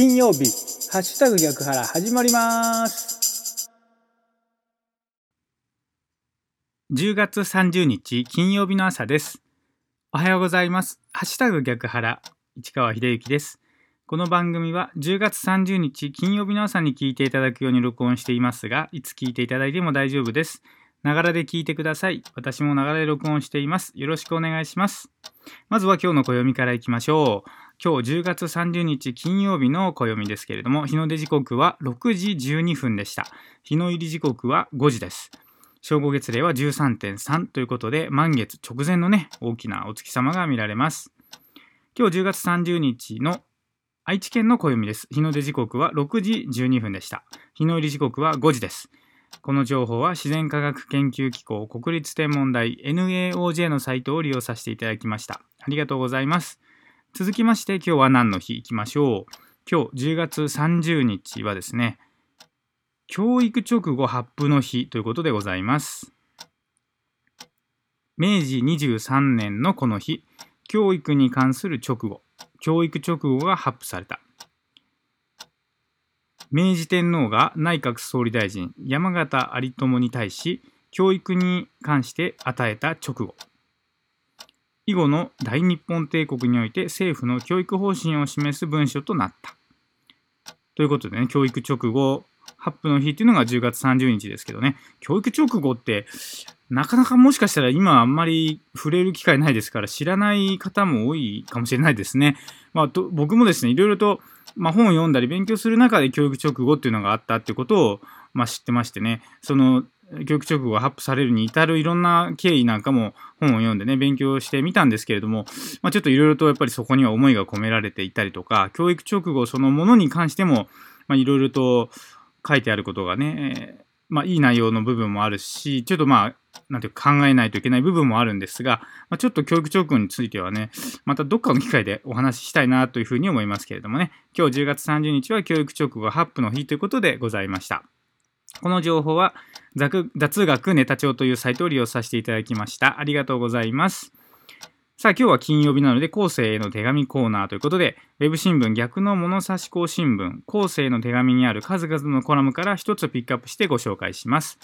金曜日、ハッシュタグ逆腹始まります。10月30日金曜日の朝です。おはようございます。ハッシュタグ逆腹、市川秀幸です。この番組は10月30日金曜日の朝に聞いていただくように録音していますが、いつ聞いていただいても大丈夫です。ながらで聞いてください。私もながらで録音しています。よろしくお願いします。まずは今日の暦からいきましょう。今日10月30日金曜日の暦ですけれども、日の出時刻は6時12分でした。日の入り時刻は5時です。正午月齢は13.3ということで、満月直前のね、大きなお月様が見られます。今日10月30日の愛知県の暦です。日の出時刻は6時12分でした。日の入り時刻は5時です。この情報は自然科学研究機構国立天文台 NAOJ のサイトを利用させていただきました。ありがとうございます。続きまして今日は何の日いきましょう。今日10月30日はですね、教育直後発布の日ということでございます。明治23年のこの日、教育に関する直後、教育直後が発布された。明治天皇が内閣総理大臣山形有朋に対し、教育に関して与えた直後。以後の大日本帝国において政府の教育方針を示す文書となった。ということでね、教育直後発布の日っていうのが10月30日ですけどね、教育直後ってなかなかもしかしたら今あんまり触れる機会ないですから知らない方も多いかもしれないですね。まあ、僕もですね、いろいろと、まあ、本を読んだり勉強する中で教育直後っていうのがあったってことを、まあ、知ってましてね、その教育直後が発布されるに至るいろんな経緯なんかも本を読んでね、勉強してみたんですけれども、まあ、ちょっといろいろとやっぱりそこには思いが込められていたりとか、教育直後そのものに関しても、いろいろと書いてあることがね、まあ、いい内容の部分もあるし、ちょっとまあ、なんていうか考えないといけない部分もあるんですが、まあ、ちょっと教育直後についてはね、またどっかの機会でお話ししたいなというふうに思いますけれどもね、今日10月30日は教育直後発布の日ということでございました。この情報は雑学ネタ帳というサイトを利用させていただきました。ありがとうございます。さあ今日は金曜日なので後世への手紙コーナーということで、ウェブ新聞逆の物差し校新聞後世の手紙にある数々のコラムから一つピックアップしてご紹介します。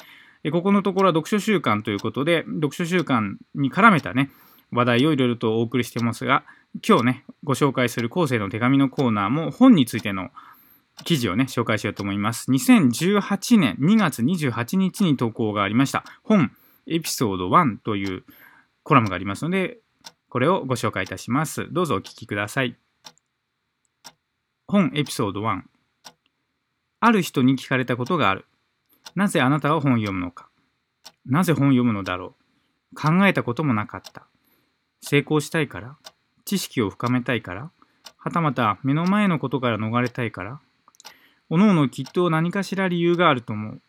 ここのところは読書週間ということで、読書週間に絡めたね、話題をいろいろとお送りしてますが、今日ね、ご紹介する後世の手紙のコーナーも本についての記事をね、紹介しようと思います。2018年2月28日に投稿がありました。本エピソード1というコラムがありますので、これをご紹介いたします。どうぞお聞きください。本エピソード1。ある人に聞かれたことがある。なぜあなたは本を読むのかなぜ本を読むのだろう考えたこともなかった。成功したいから知識を深めたいからはたまた目の前のことから逃れたいからおのおのきっと何かしら理由があると思う。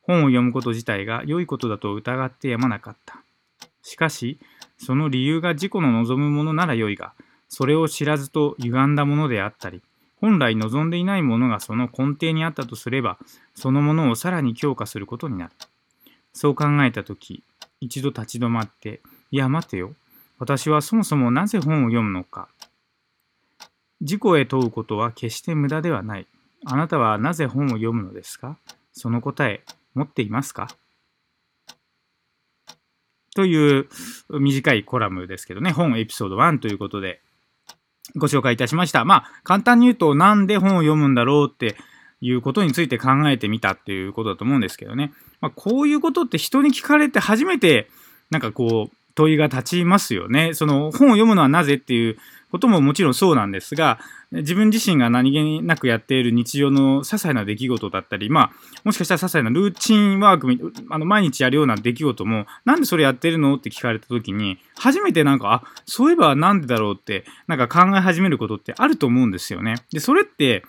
本を読むこと自体が良いことだと疑ってやまなかった。しかし、その理由が自己の望むものなら良いが、それを知らずと歪んだものであったり、本来望んでいないものがその根底にあったとすれば、そのものをさらに強化することになる。そう考えたとき、一度立ち止まって、いや待てよ。私はそもそもなぜ本を読むのか。自己へ問うことは決して無駄ではない。あなたはなぜ本を読むのですか？その答え、持っていますか？という短いコラムですけどね、本エピソード1ということでご紹介いたしました。まあ、簡単に言うと、なんで本を読むんだろうっていうことについて考えてみたっていうことだと思うんですけどね。まあ、こういうことって人に聞かれて初めて、なんかこう、問いが立ちますよね。その本を読むのはなぜっていうことももちろんそうなんですが、自分自身が何気なくやっている日常の些細な出来事だったり、まあ、もしかしたら些細なルーチンワーク、あの、毎日やるような出来事も、なんでそれやってるのって聞かれた時に、初めてなんか、あ、そういえばなんでだろうって、なんか考え始めることってあると思うんですよね。で、それって、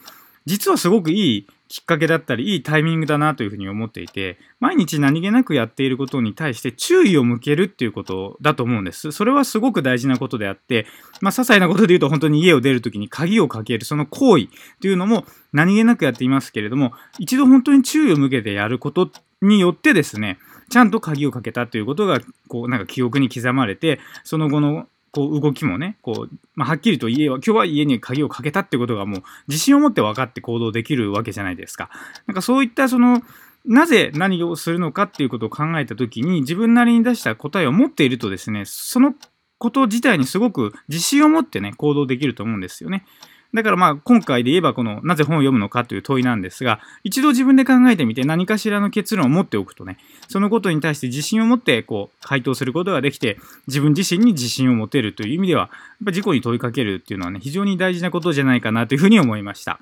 実はすごくいいきっかけだったり、いいタイミングだなというふうに思っていて、毎日何気なくやっていることに対して注意を向けるっていうことだと思うんです。それはすごく大事なことであって、まあ、些細なことで言うと本当に家を出るときに鍵をかける、その行為っていうのも何気なくやっていますけれども、一度本当に注意を向けてやることによってですね、ちゃんと鍵をかけたということが、こう、なんか記憶に刻まれて、その後のこう動きもね、こう、まあ、はっきりと家は、今日は家に鍵をかけたってことがもう自信を持って分かって行動できるわけじゃないですか。なんかそういったその、なぜ何をするのかっていうことを考えたときに自分なりに出した答えを持っているとですね、そのこと自体にすごく自信を持ってね、行動できると思うんですよね。だからまあ今回で言えばこのなぜ本を読むのかという問いなんですが、一度自分で考えてみて何かしらの結論を持っておくとね、そのことに対して自信を持ってこう回答することができて、自分自身に自信を持てるという意味では、やっぱ自己に問いかけるっていうのはね、非常に大事なことじゃないかなというふうに思いました。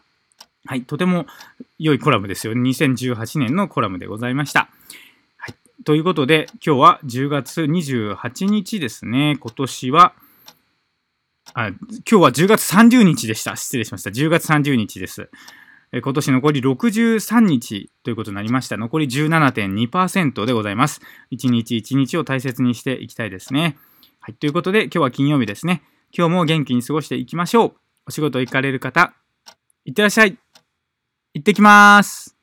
はい、とても良いコラムですよ。2018年のコラムでございました。はい、ということで、今日は10月28日ですね。今年は、あ今日は10月30日でした。失礼しました。10月30日です。え今年残り63日ということになりました。残り17.2%でございます。1日1日を大切にしていきたいですね。はい。ということで、今日は金曜日ですね。今日も元気に過ごしていきましょう。お仕事行かれる方、いってらっしゃい。行ってきます。